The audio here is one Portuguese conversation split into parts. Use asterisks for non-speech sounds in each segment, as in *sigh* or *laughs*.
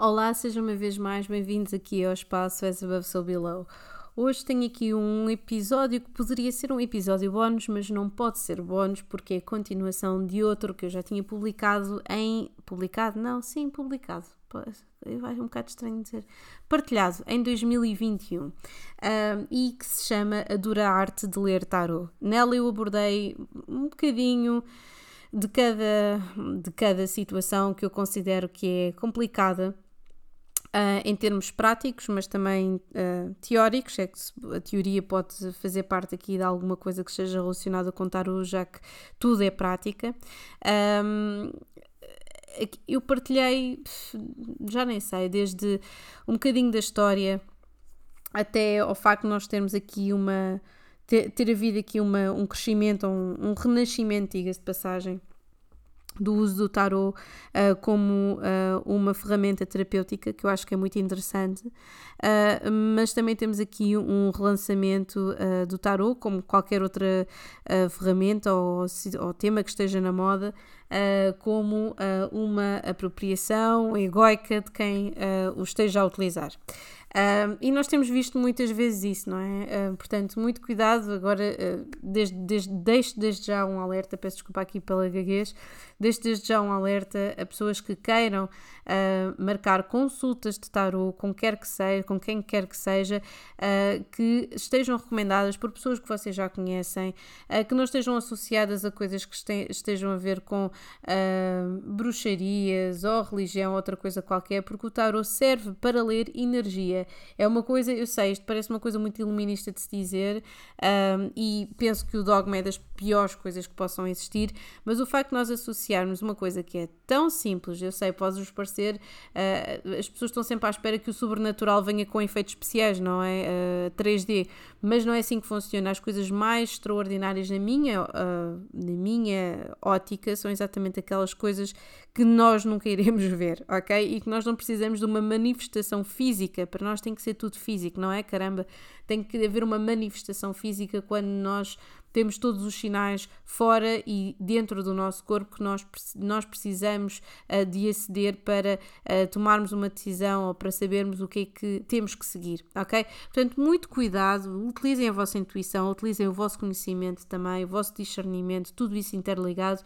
Olá, sejam uma vez mais bem-vindos aqui ao espaço As Above So Below. Hoje tenho aqui um episódio que poderia ser um episódio bónus, mas não pode ser bónus porque é a continuação de outro que eu já tinha publicado em. Publicado? Não, sim, publicado. Vai um bocado estranho dizer. Partilhado em 2021 um, e que se chama A Dura Arte de Ler Tarot. Nela eu abordei um bocadinho de cada, de cada situação que eu considero que é complicada Uh, em termos práticos, mas também uh, teóricos, é que a teoria pode fazer parte aqui de alguma coisa que seja relacionada com tarot, já que tudo é prática. Um, eu partilhei, já nem sei, desde um bocadinho da história até ao facto de nós termos aqui uma. ter, ter havido aqui uma, um crescimento, um, um renascimento, diga-se de passagem, do uso do tarot uh, como uh, uma ferramenta terapêutica, que eu acho que é muito interessante, uh, mas também temos aqui um relançamento do tarot, como qualquer outra ferramenta ou, ou, tema que esteja na moda, como uma apropriação egoica de quem o esteja a utilizar. E nós temos visto muitas vezes isso, não é? Uh, portanto, muito cuidado. Agora, uh, desde, desde, deixo desde já um alerta, peço desculpa aqui pela gaguez, deixo desde já um alerta a pessoas que queiram uh, marcar consultas de tarot com, quer que seja, com quem quer que seja, que estejam recomendadas por pessoas que vocês já conhecem, que não estejam associadas a coisas que estejam a ver com bruxarias ou religião, outra coisa qualquer, porque o tarot serve para ler energia é uma coisa, eu sei, isto parece uma coisa muito iluminista de se dizer um, e penso que o dogma é das piores coisas que possam existir, mas o facto de nós associarmos uma coisa que é tão simples, eu sei, pode-vos parecer, uh, as pessoas estão sempre à espera que o sobrenatural venha com efeitos especiais, não é? Uh, 3D, mas não é assim que funciona. As coisas mais extraordinárias na minha, uh, na minha ótica são exatamente aquelas coisas que nós nunca iremos *laughs* ver, ok? E que nós não precisamos de uma manifestação física, para nós tem que ser tudo físico, não é? Caramba, tem que haver uma manifestação física quando nós temos todos os sinais fora e dentro do nosso corpo que nós, nós precisamos uh, de aceder para uh, tomarmos uma decisão ou para sabermos o que é que temos que seguir, ok? Portanto, muito cuidado, utilizem a vossa intuição, utilizem o vosso conhecimento também, o vosso discernimento, tudo isso interligado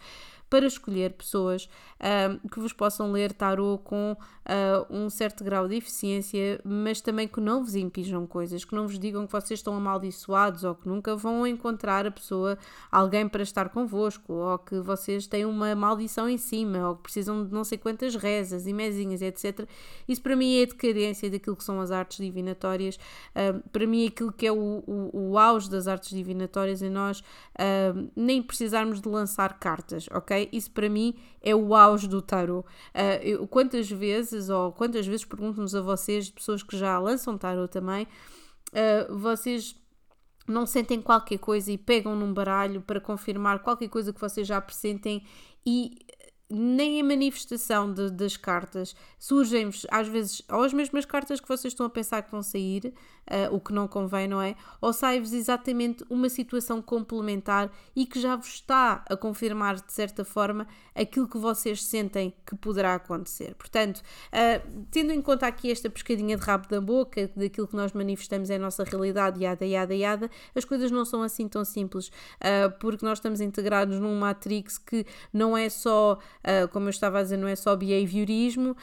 para escolher pessoas uh, que vos possam ler tarot com uh, um certo grau de eficiência, mas também que não vos impijam coisas, que não vos digam que vocês estão amaldiçoados ou que nunca vão encontrar a pessoa, alguém para estar convosco, ou que vocês têm uma maldição em cima, ou que precisam de não sei quantas rezas e mesinhas, etc. Isso para mim é a decadência daquilo que são as artes divinatórias. Uh, para mim, é aquilo que é o, o, o auge das artes divinatórias em nós nem precisarmos de lançar cartas, ok? Isso para mim é o auge do tarot. Uh, eu, quantas vezes, ou quantas vezes pergunto-nos a vocês, pessoas que já lançam tarot também, uh, vocês não sentem qualquer coisa e pegam num baralho para confirmar qualquer coisa que vocês já pressentem e nem a manifestação de, das cartas surgem-vos às vezes ou as mesmas cartas que vocês estão a pensar que vão sair, uh, o que não convém, não é? Ou sai-vos exatamente uma situação complementar e que já vos está a confirmar de certa forma aquilo que vocês sentem que poderá acontecer. Portanto, uh, tendo em conta aqui esta pescadinha de rabo da boca, daquilo que nós manifestamos é a nossa realidade, yada, yada, yada, as coisas não são assim tão simples, uh, porque nós estamos integrados num matrix que não é só como eu estava a dizer, não é só behaviorismo,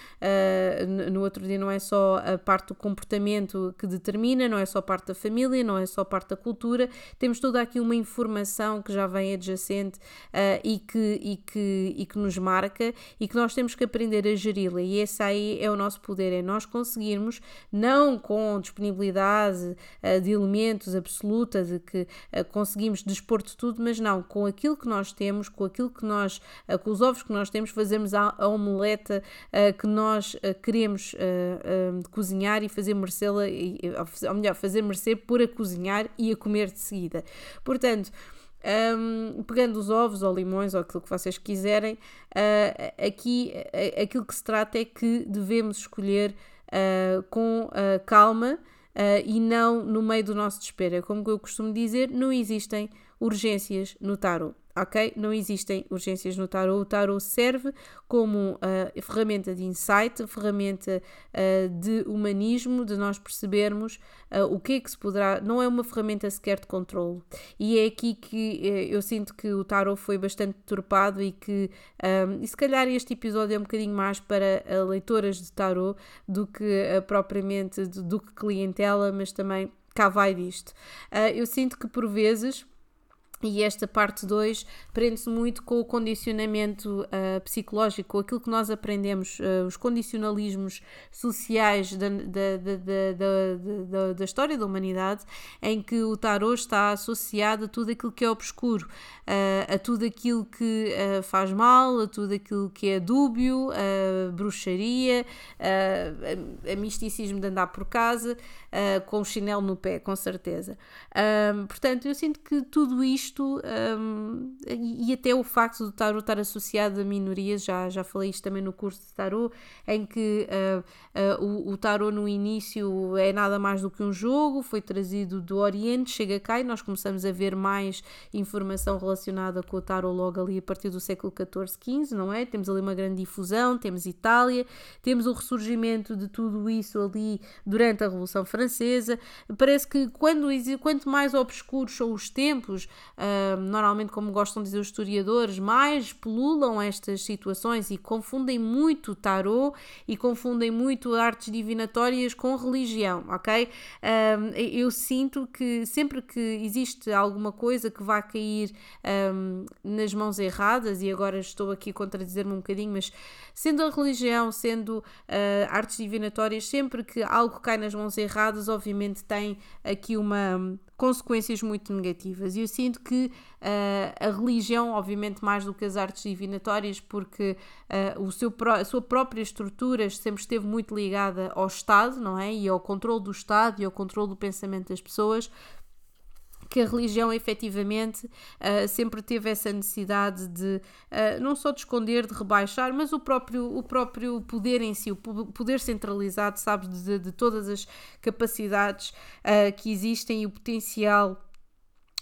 no outro dia não é só a parte do comportamento que determina, não é só parte da família, não é só parte da cultura, temos toda aqui uma informação que já vem adjacente uh, e, que, e, que, e que nos marca e que nós temos que aprender a geri-la. E esse aí é o nosso poder, é nós conseguirmos, não com disponibilidade de elementos absoluta, de que conseguimos dispor de tudo, mas não, com aquilo que nós temos, com aquilo que nós, com os ovos que nós temos, fazermos a, a omeleta uh, que nós uh, queremos uh, cozinhar e fazer merecê-la, ou melhor, fazer merecer por a cozinhar e a comer de seguida. Portanto, um, pegando os ovos ou limões ou aquilo que vocês quiserem, uh, aqui uh, aquilo que se trata é que devemos escolher uh, com calma e não no meio do nosso desespero. É como eu costumo dizer, não existem urgências no tarot ok? Não existem urgências no tarot. O tarot serve como uh, ferramenta de insight, ferramenta uh, de humanismo, de nós percebermos uh, o que é que se poderá. Não é uma ferramenta sequer de controle. E é aqui que eu sinto que o tarot foi bastante deturpado e que, um, e se calhar, este episódio é um bocadinho mais para leitoras de tarot do que propriamente do que clientela, mas também cá vai disto. eu sinto que por vezes e esta parte 2 prende-se muito com o condicionamento uh, psicológico, aquilo que nós aprendemos, uh, os condicionalismos sociais da, da, da, da, da, história da humanidade, em que o tarot está associado a tudo aquilo que é obscuro, uh, a tudo aquilo que faz mal, a tudo aquilo que é dúbio, a bruxaria, a, a misticismo de andar por casa, com o chinelo no pé, com certeza. portanto, eu sinto que tudo isto isto um, e, até o facto do tarot estar associado a minorias, já, já falei isto também no curso de tarot, em que uh, uh, o, o tarot no início é nada mais do que um jogo, foi trazido do Oriente, chega cá e nós começamos a ver mais informação relacionada com o tarot logo ali a partir do século XIV, XV, não é? Temos ali uma grande difusão, temos Itália, temos o ressurgimento de tudo isso ali durante a Revolução Francesa. Parece que quando, quanto mais obscuros são os tempos, normalmente, como gostam de dizer os historiadores, mais pululam estas situações e confundem muito o tarot e confundem muito artes divinatórias com religião, ok? Eu sinto que sempre que existe alguma coisa que vá cair um, nas mãos erradas, e agora estou aqui a contradizer-me um bocadinho, mas sendo a religião, sendo uh, artes divinatórias, sempre que algo cai nas mãos erradas, obviamente tem aqui uma consequências muito negativas. E eu sinto que uh, a religião, obviamente, mais do que as artes divinatórias, porque uh, o seu, a sua própria estrutura sempre esteve muito ligada ao Estado, não é? E ao controle do Estado e ao controle do pensamento das pessoas que a religião efetivamente uh, sempre teve essa necessidade de uh, não só de esconder, de rebaixar, mas o próprio, o próprio poder em si, o poder centralizado, sabes, de, de todas as capacidades uh, que existem e o potencial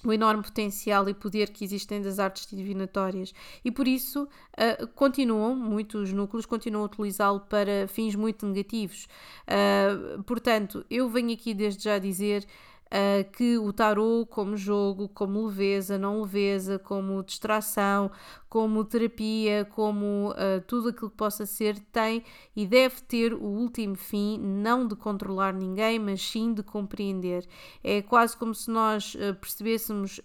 o enorme potencial e poder que existem das artes divinatórias e por isso uh, continuam, muitos núcleos continuam a utilizá-lo para fins muito negativos. Uh, portanto, eu venho aqui desde já dizer uh, que o tarot como jogo, como leveza, não leveza, como distração, como terapia, como uh, tudo aquilo que possa ser, tem e deve ter o último fim, não de controlar ninguém, mas sim de compreender. É quase como se nós uh, percebêssemos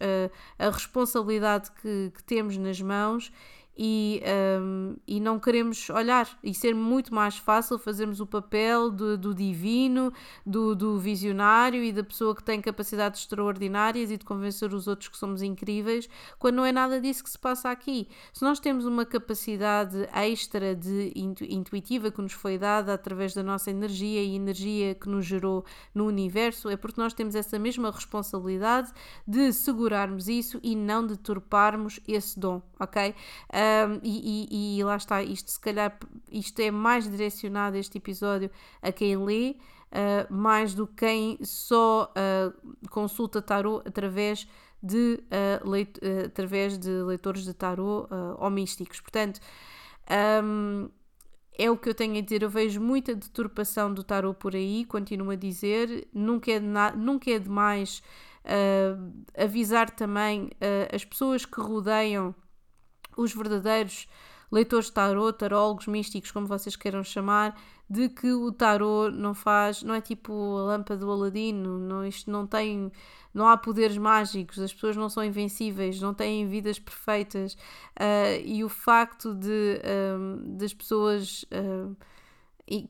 a responsabilidade que, que temos nas mãos e, um, e não queremos olhar e ser muito mais fácil fazermos o papel do, do divino, do, do, visionário e da pessoa que tem capacidades extraordinárias e de convencer os outros que somos incríveis, quando não é nada disso que se passa aqui. Se nós temos uma capacidade extra de intu, intuitiva que nos foi dada através da nossa energia e energia que nos gerou no universo, é porque nós temos essa mesma responsabilidade de segurarmos isso e não deturparmos esse dom, ok? E, e, e, lá está, isto se calhar isto é mais direcionado este episódio a quem lê, uh, mais do que quem só uh, consulta tarot através de, uh, leit através de leitores de tarot ou místicos. Portanto, um, é o que eu tenho a dizer. Eu vejo muita deturpação do tarot por aí, continuo a dizer. Nunca é, nunca é demais avisar também as pessoas que rodeiam os verdadeiros leitores de tarot, tarólogos, místicos, como vocês queiram chamar, de que o tarot não faz, não é tipo a lâmpada do Aladino, não, isto não tem, não há poderes mágicos, as pessoas não são invencíveis, não têm vidas perfeitas uh, e o facto de um, das pessoas uh,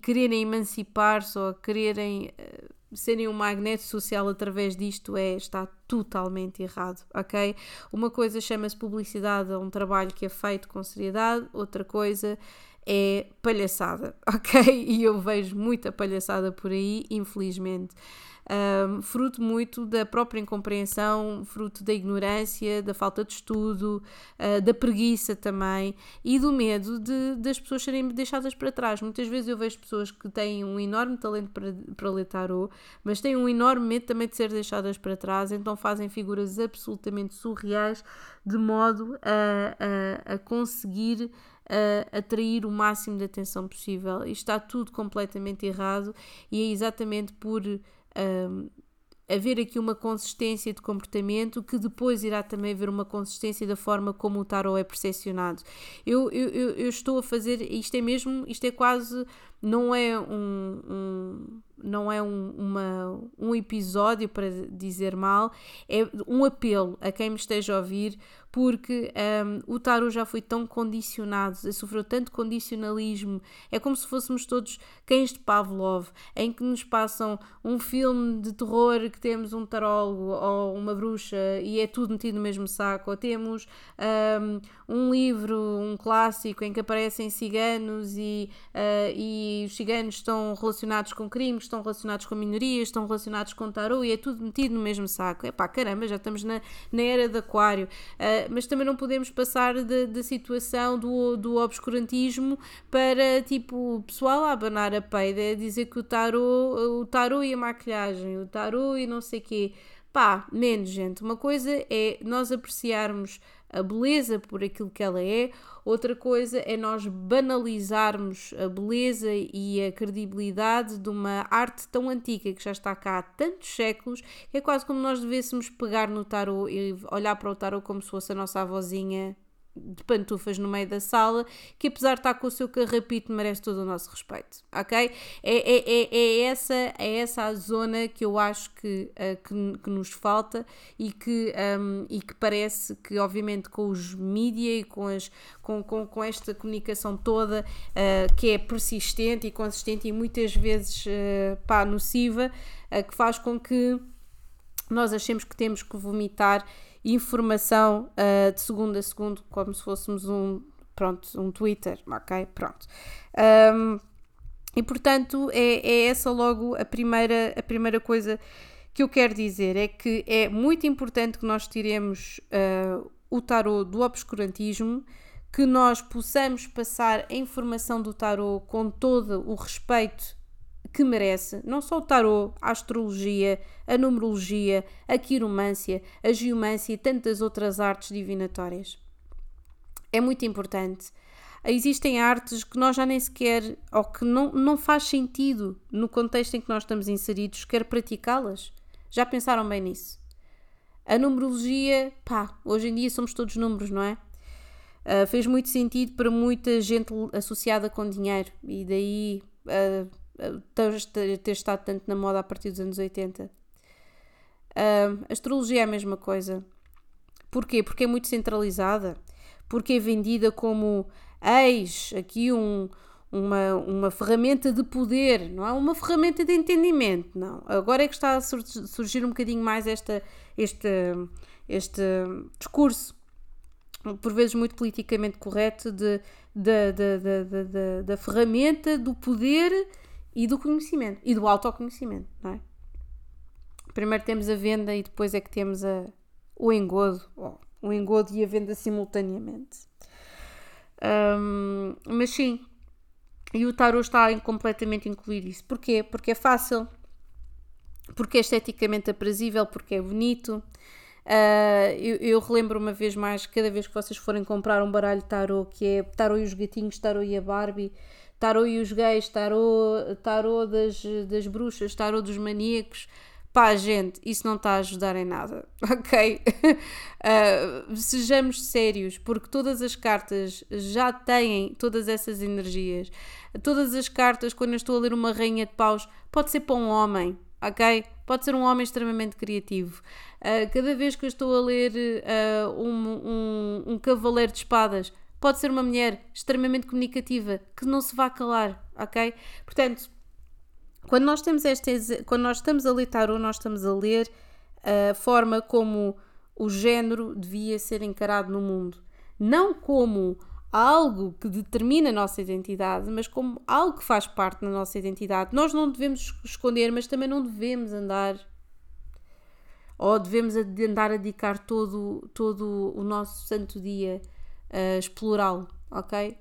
quererem emancipar-se ou quererem uh, serem um magneto social através disto é está totalmente errado, ok? Uma coisa chama-se publicidade a um trabalho que é feito com seriedade, outra coisa é palhaçada, *laughs* ok? E eu vejo muita palhaçada por aí, infelizmente um, fruto muito da própria incompreensão, fruto da ignorância, da falta de estudo, uh, da preguiça também e do medo de, das pessoas serem deixadas para trás. Muitas vezes eu vejo pessoas que têm um enorme talento para, para ler tarot, mas têm um enorme medo também de ser deixadas para trás, então fazem figuras absolutamente surreais de modo a, a, a conseguir uh, atrair o máximo de atenção possível. E está tudo completamente errado, e é exatamente por um, haver aqui uma consistência de comportamento que depois irá também haver uma consistência da forma como o tarot é percepcionado. Eu, eu, eu, estou a fazer, isto é mesmo, isto é quase, não é um, um não é um, uma, um episódio para dizer mal, é um apelo a quem me esteja a ouvir, porque um, o tarot já foi tão condicionado, sofreu tanto condicionalismo, é como se fôssemos todos cães de Pavlov, em que nos passam um filme de terror que temos um tarólogo ou uma bruxa e é tudo metido no mesmo saco, ou temos um, um livro, um clássico em que aparecem ciganos e, uh, e os ciganos estão relacionados com crimes, estão relacionados com minorias, estão relacionados com tarot e é tudo metido no mesmo saco. É pá, caramba, já estamos na, na era de aquário. Uh, mas também não podemos passar da situação do, do obscurantismo para, tipo, o pessoal a abanar a peida, dizer que o tarot, o tarot e a maquilhagem, o tarot e não sei quê. Pá, menos gente. Uma coisa é nós apreciarmos a beleza por aquilo que ela é, outra coisa é nós banalizarmos a beleza e a credibilidade de uma arte tão antiga que já está cá há tantos séculos, que é quase como nós devêssemos pegar no tarot e olhar para o tarot como se fosse a nossa avózinha de pantufas no meio da sala, que apesar de estar com o seu carrapito merece todo o nosso respeito, ok? É, é, é, é essa, é essa a zona que eu acho que, uh, que, que, nos falta e que, um, e que parece que obviamente com os mídia e com, as, com, com, com esta comunicação toda uh, que é persistente e consistente e muitas vezes uh, pá, nociva, uh, que faz com que nós achemos que temos que vomitar informação uh, de segundo a segundo, como se fôssemos um, pronto, um Twitter, ok? Pronto. Um, e portanto, é, é essa logo a primeira, a primeira coisa que eu quero dizer: é que é muito importante que nós tiremos uh, o tarot do obscurantismo, que nós possamos passar a informação do tarot com todo o respeito que merece, não só o tarot, a astrologia, a numerologia, a quiromância, a geomância e tantas outras artes divinatórias. É muito importante. Existem artes que nós já nem sequer, ou que não, não faz sentido no contexto em que nós estamos inseridos, quer praticá-las. Já pensaram bem nisso? A numerologia, pá, hoje em dia somos todos números, não é? Uh, fez muito sentido para muita gente associada com dinheiro e daí uh, ter, ter estado tanto na moda a partir dos anos 80. Uh, a astrologia é a mesma coisa. Porquê? Porque é muito centralizada. Porque é vendida como eis aqui um, uma, uma ferramenta de poder, não é uma ferramenta de entendimento, não. Agora é que está a surgir um bocadinho mais esta, este, este discurso, por vezes muito politicamente correto, de, de, de, de, de da ferramenta do poder e do conhecimento e do autoconhecimento, não é? Primeiro temos a venda e depois é que temos a, o engodo, oh, o engodo e a venda simultaneamente. Um, mas sim, e o tarot está completamente incluído isso. Porquê? Porque é fácil, porque é esteticamente aprazível, porque é bonito. Uh, eu, eu, relembro uma vez mais, cada vez que vocês forem comprar um baralho tarot, que é tarot e os gatinhos, tarot e a Barbie, tarô e os gays, tarô, tarô das, das bruxas, tarô dos maníacos. Pá, gente, isso não está a ajudar em nada, *laughs* ok? Uh, sejamos sérios, porque todas as cartas já têm todas essas energias. Todas as cartas, quando eu estou a ler uma rainha de paus, pode ser para um homem, ok? Pode ser um homem extremamente criativo. Uh, cada vez que eu estou a ler uh, um, um, um cavaleiro de espadas, pode ser uma mulher extremamente comunicativa que não se vá calar, ok? Portanto, quando nós temos esta, quando nós estamos a ler tarot, nós estamos a ler a forma como o género devia ser encarado no mundo, não como algo que determina a nossa identidade, mas como algo que faz parte da nossa identidade. Nós não devemos esconder, mas também não devemos andar ou devemos andar a dedicar todo, todo o nosso santo dia a explorá-lo, ok?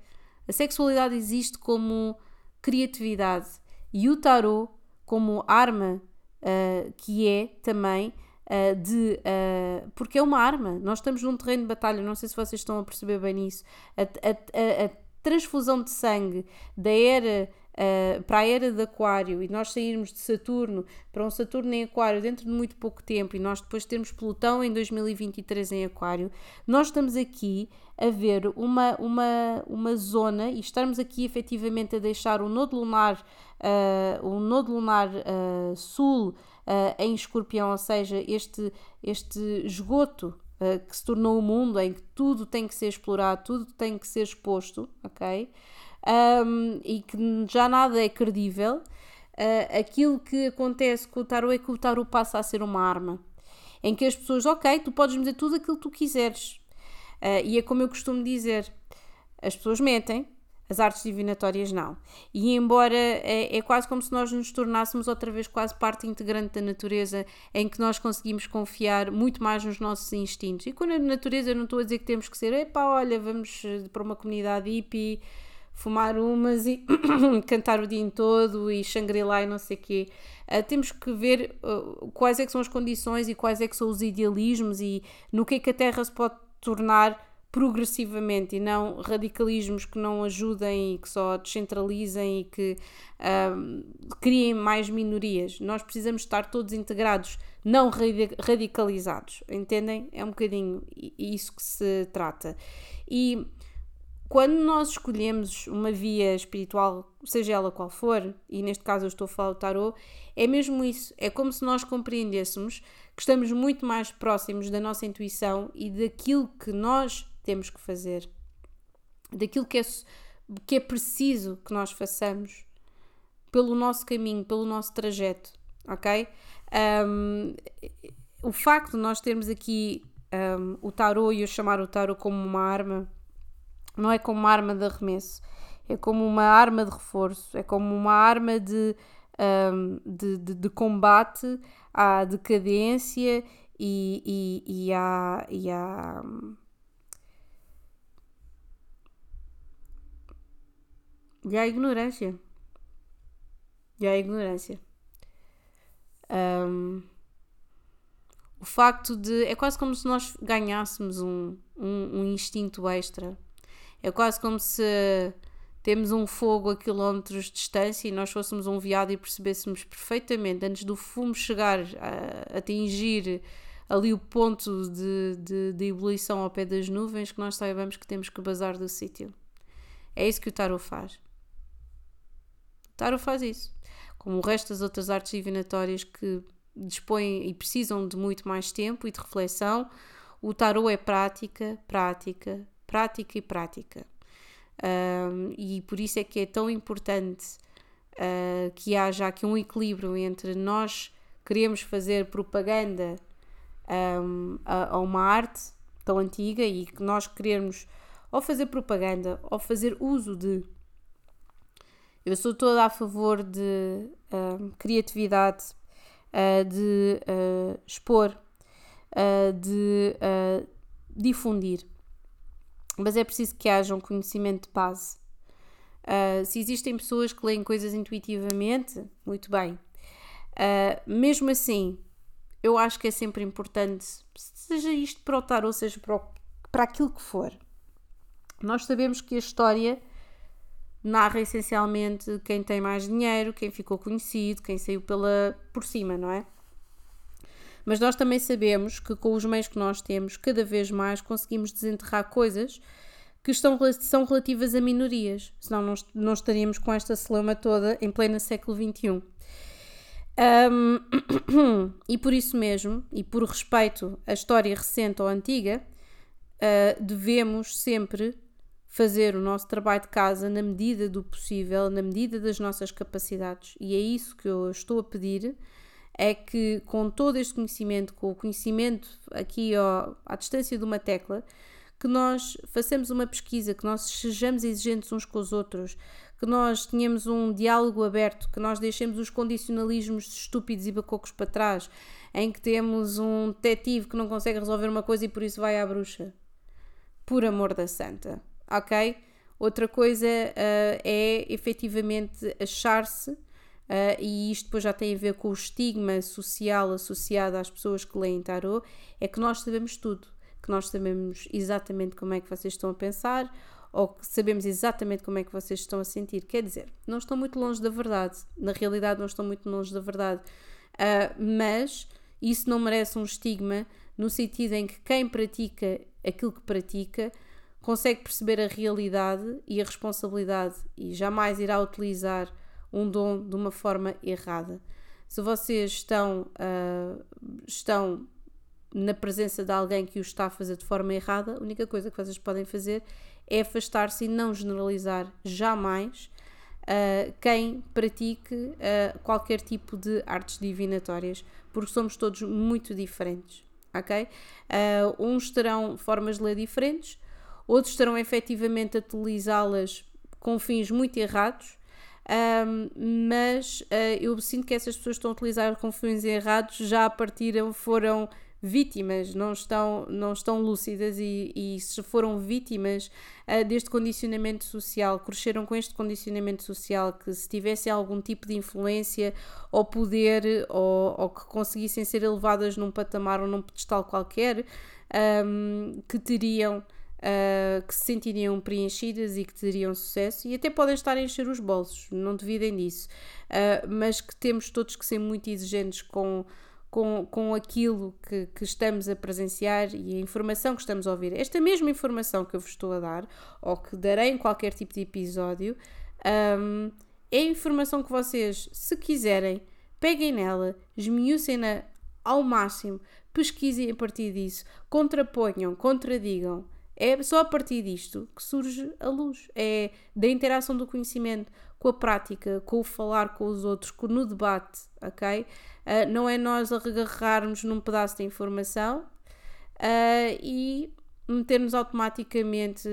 A sexualidade existe como criatividade e o tarot como arma uh, que é também uh, de. Uh, porque é uma arma. Nós estamos num terreno de batalha, não sei se vocês estão a perceber bem nisso. A, a, a transfusão de sangue da era. Uh, para a era de Aquário e nós sairmos de Saturno para um Saturno em Aquário dentro de muito pouco tempo e nós depois termos Plutão em 2023 em Aquário, nós estamos aqui a ver uma, uma, uma zona e estarmos aqui efetivamente a deixar o nodo lunar, uh, o nodo lunar uh, sul em escorpião, ou seja, este, este esgoto que se tornou o mundo em que tudo tem que ser explorado, tudo tem que ser exposto, ok? Um, e que já nada é credível. Uh, aquilo que acontece com o tarot é que o tarot passa a ser uma arma em que as pessoas, ok, tu podes dizer tudo aquilo que tu quiseres. Uh, e é como eu costumo dizer: as pessoas mentem, as artes divinatórias não. E embora é, é, quase como se nós nos tornássemos outra vez quase parte integrante da natureza, em que nós conseguimos confiar muito mais nos nossos instintos. E quando a natureza, eu não estou a dizer que temos que ser, epá, olha, vamos eh, para uma comunidade hippie, fumar umas e *clears throat* cantar o dia todo e Shangri-La e não sei o quê. Uh, temos que ver uh, quais é que são as condições e quais é que são os idealismos e no que é que a Terra se pode tornar progressivamente e não radicalismos que não ajudem e que só descentralizem e que um, criem mais minorias. Nós precisamos estar todos integrados, não radicalizados, entendem? É um bocadinho isso que se trata. E quando nós escolhemos uma via espiritual, seja ela qual for, e neste caso eu estou a falar do tarot, é mesmo isso. É como se nós compreendêssemos que estamos muito mais próximos da nossa intuição e daquilo que nós temos que fazer, daquilo que é, que é preciso que nós façamos pelo nosso caminho, pelo nosso trajeto, ok? Um, o facto de nós termos aqui um, o tarot e eu chamar o tarot como uma arma, não é como uma arma de arremesso, é como uma arma de reforço, é como uma arma de, um, de, de, de, combate à decadência e, e, e à. E à E a ignorância. E a ignorância. Um, o facto de. É quase como se nós ganhássemos um, um, um, instinto extra. É quase como se temos um fogo a quilómetros de distância e nós fôssemos um veado e percebêssemos perfeitamente, antes do fumo chegar a, atingir ali o ponto de, de, de ebulição ao pé das nuvens, que nós saibamos que temos que bazar do sítio. É isso que o tarot faz. Tarot faz isso. Como o resto das outras artes divinatórias que dispõem e precisam de muito mais tempo e de reflexão, o tarot é prática, prática, prática e prática. Um, e por isso é que é tão importante uh, que haja aqui um equilíbrio entre nós queremos fazer propaganda um, a, a, uma arte tão antiga e que nós queremos ou fazer propaganda ou fazer uso de eu sou toda a favor de criatividade, uh, de uh, expor, de difundir. Mas é preciso que haja um conhecimento de base. se existem pessoas que leem coisas intuitivamente, muito bem. mesmo assim, eu acho que é sempre importante, seja isto para o tarot, seja para, o, para aquilo que for. Nós sabemos que a história narra essencialmente quem tem mais dinheiro, quem ficou conhecido, quem saiu pela por cima, não é? Mas nós também sabemos que com os meios que nós temos, cada vez mais conseguimos desenterrar coisas que estão, são relativas a minorias, senão não, não estaríamos com esta celema toda em pleno século XXI. Um, *coughs* e por isso mesmo, e por respeito à história recente ou antiga, uh, devemos sempre fazer o nosso trabalho de casa na medida do possível, na medida das nossas capacidades. E é isso que eu estou a pedir, é que com todo este conhecimento, com o conhecimento aqui ó, à distância de uma tecla, que nós façamos uma pesquisa, que nós sejamos exigentes uns com os outros, que nós tenhamos um diálogo aberto, que nós deixemos os condicionalismos estúpidos e bacocos para trás, em que temos um detetive que não consegue resolver uma coisa e por isso vai à bruxa. Por amor da santa, ok? Outra coisa uh, é efetivamente achar-se Uh, e isto depois já tem a ver com o estigma social associado às pessoas que leem tarot, é que nós sabemos tudo, que nós sabemos exatamente como é que vocês estão a pensar ou que sabemos exatamente como é que vocês estão a sentir. Quer dizer, não estão muito longe da verdade, na realidade não estão muito longe da verdade, uh, mas isso não merece um estigma no sentido em que quem pratica aquilo que pratica consegue perceber a realidade e a responsabilidade e jamais irá utilizar um dom de uma forma errada. Se vocês estão, uh, estão na presença de alguém que o está a fazer de forma errada, a única coisa que vocês podem fazer é afastar-se e não generalizar jamais uh, quem pratique uh, qualquer tipo de artes divinatórias, porque somos todos muito diferentes, ok? Uh, uns terão formas de ler diferentes, outros terão efetivamente a utilizá-las com fins muito errados um, mas uh, eu sinto que essas pessoas estão a utilizar confins errados já a partir foram vítimas, não estão, não estão lúcidas e, e se foram vítimas uh, deste condicionamento social, cresceram com este condicionamento social, que se tivessem algum tipo de influência ou poder ou, ou que conseguissem ser elevadas num patamar ou num pedestal qualquer, um, que teriam uh, que se sentiriam preenchidas e que teriam sucesso e até podem estar a encher os bolsos, não duvidem disso, uh, mas que temos todos que ser muito exigentes com, com, com aquilo que, que estamos a presenciar e a informação que estamos a ouvir. Esta mesma informação que eu vos estou a dar, ou que darei em qualquer tipo de episódio, um, é informação que vocês, se quiserem, peguem nela, esmiucem-na ao máximo, pesquisem a partir disso, contraponham, contradigam, é só a partir disto que surge a luz. É da interação do conhecimento com a prática, com o falar com os outros, com, no debate, ok? Uh, não é nós agarrarmos num pedaço de informação uh, e metermos automaticamente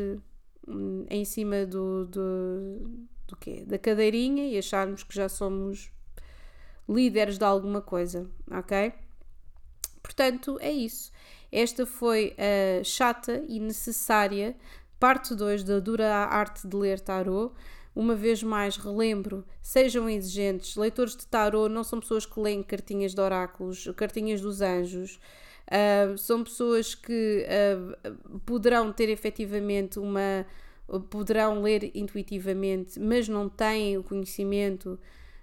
um, em cima do, do, do quê? da cadeirinha e acharmos que já somos líderes de alguma coisa, ok? Portanto, é isso. Esta foi a chata e necessária parte 2 da dura arte de ler tarot. Uma vez mais, relembro, sejam exigentes. Leitores de tarot não são pessoas que leem cartinhas de oráculos, cartinhas dos anjos. Uh, são pessoas que uh, poderão ter efetivamente uma. poderão ler intuitivamente, mas não têm o conhecimento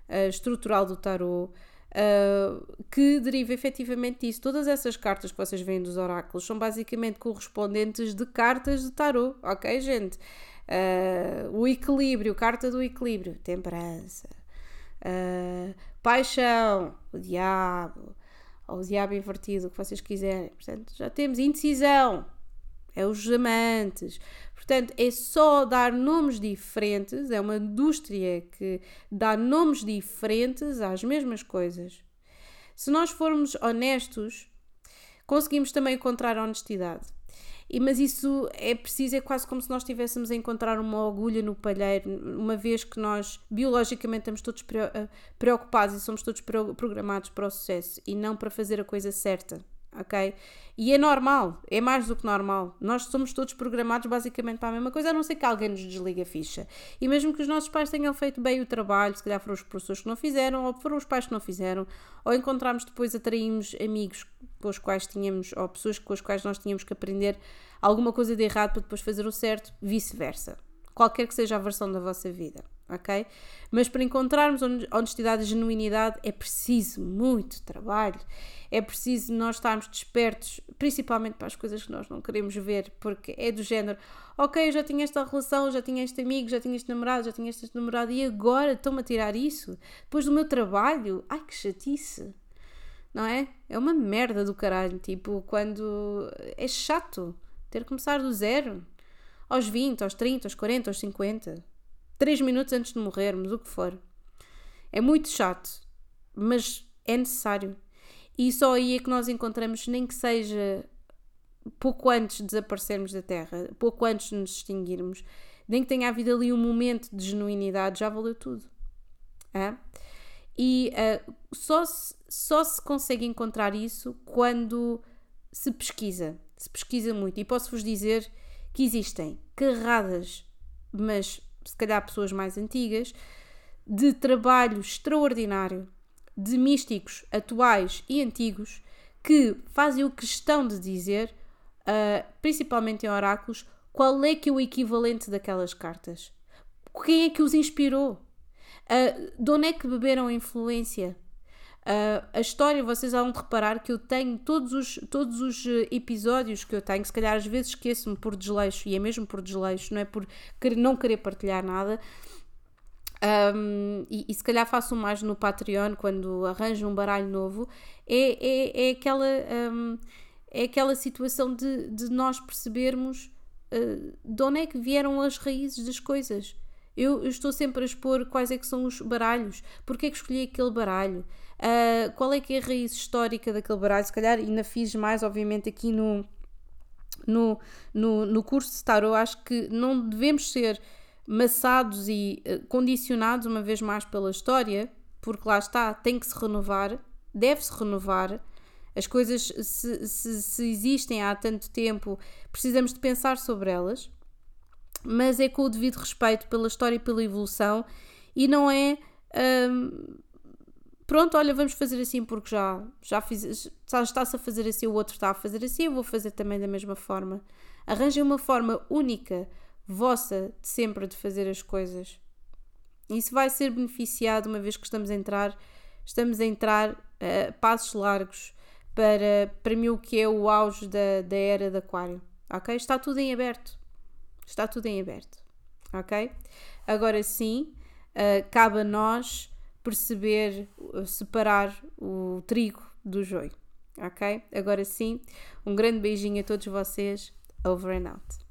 uh, estrutural do tarot uh, que deriva efetivamente disso. Todas essas cartas que vocês veem dos oráculos são basicamente correspondentes de cartas de tarot, ok, gente? Uh, o equilíbrio, carta do equilíbrio, temperança, uh, paixão, o diabo, ou o diabo invertido, o que vocês quiserem. Portanto, já temos indecisão, é os amantes. Portanto, é só dar nomes diferentes, é uma indústria que dá nomes diferentes às mesmas coisas. Se nós formos honestos, conseguimos também encontrar honestidade. E, mas isso é preciso, é quase como se nós estivéssemos a encontrar uma agulha no palheiro, uma vez que nós biologicamente estamos todos eh, preocupados e somos todos programados para o sucesso e não para fazer a coisa certa ok? E é normal, é mais do que normal. Nós somos todos programados basicamente para a mesma coisa, a não ser que alguém nos desligue a ficha. E mesmo que os nossos pais tenham feito bem o trabalho, se calhar foram os professores que não fizeram, ou foram os pais que não fizeram, ou encontramos depois, atraímos amigos com os quais tínhamos, ou pessoas com as quais nós tínhamos que aprender alguma coisa de errado para depois fazer o certo, vice-versa. Qualquer que seja a versão da vossa vida ok? Mas para encontrarmos honestidade e genuinidade é preciso muito trabalho, é preciso nós estarmos despertos, principalmente para as coisas que nós não queremos ver, porque é do género, ok, eu já tinha esta relação, já tinha este amigo, já tinha este namorado, já tinha este namorado e agora estão-me a tirar isso? Depois do meu trabalho? Ai que chatice! Não é? É uma merda do caralho, tipo, quando é chato ter que começar do zero, aos 20, aos 30, aos 40, aos 50 três minutos antes de morrermos, o que for. É muito chato, mas é necessário. E só aí é que nós encontramos, nem que seja pouco antes de desaparecermos da Terra, pouco antes de nos extinguirmos, nem que tenha havido ali um momento de genuinidade, já valeu tudo. E uh, só, se, só se consegue encontrar isso quando se pesquisa. Se pesquisa muito. E posso-vos dizer que existem carradas, mas se calhar pessoas mais antigas, de trabalho extraordinário de místicos atuais e antigos que fazem o questão de dizer, uh, principalmente em oráculos, qual é que é o equivalente daquelas cartas. Quem é que os inspirou? Uh, de onde é que beberam a influência? Uh, a história, vocês vão reparar que eu tenho todos os, todos os episódios que eu tenho, se calhar às vezes esqueço-me por desleixo, e é mesmo por desleixo, não é por querer, não querer partilhar nada, um, e, e, se calhar faço mais no Patreon quando arranjo um baralho novo, é, é, é aquela, um, é aquela situação de, de nós percebermos uh, de onde é que vieram as raízes das coisas. Eu, eu, estou sempre a expor quais é que são os baralhos, porque é que escolhi aquele baralho, uh, qual é que é a raiz histórica daquele baralho, se calhar ainda fiz mais, obviamente, aqui no, no, no, no curso de Tarot, acho que não devemos ser maçados e uh, condicionados uma vez mais pela história, porque lá está, tem que se renovar, deve-se renovar. As coisas, se, se, se, existem há tanto tempo, precisamos de pensar sobre elas, mas é com o devido respeito pela história e pela evolução e não é. Um, pronto, olha, vamos fazer assim porque já, já fiz, está-se a fazer assim, o outro está a fazer assim, eu vou fazer também da mesma forma. Arranjem uma forma única vossa de sempre de fazer as coisas. Isso vai ser beneficiado uma vez que estamos a entrar, estamos a entrar uh, passos largos para, para mim o que é o auge da, da era de aquário. Ok? Está tudo em aberto. Está tudo em aberto. Ok? Agora sim, uh, cabe a nós perceber, uh, separar o trigo do joio. Ok? Agora sim, um grande beijinho a todos vocês. Over and out.